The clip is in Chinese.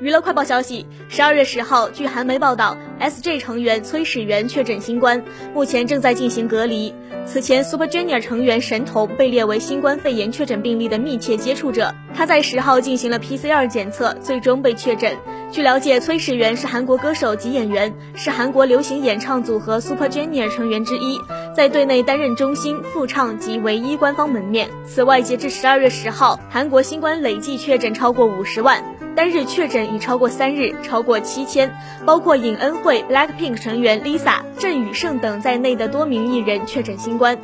娱乐快报消息，十二月十号，据韩媒报道，S.J 成员崔始源确诊新冠，目前正在进行隔离。此前，Super Junior 成员神童被列为新冠肺炎确诊病例的密切接触者，他在十号进行了 PCR 检测，最终被确诊。据了解，崔始源是韩国歌手及演员，是韩国流行演唱组合 Super Junior 成员之一，在队内担任中心、副唱及唯一官方门面。此外，截至十二月十号，韩国新冠累计确诊超过五十万。单日确诊已超过三日，超过七千，包括尹恩惠、Blackpink 成员 Lisa、郑宇盛等在内的多名艺人确诊新冠。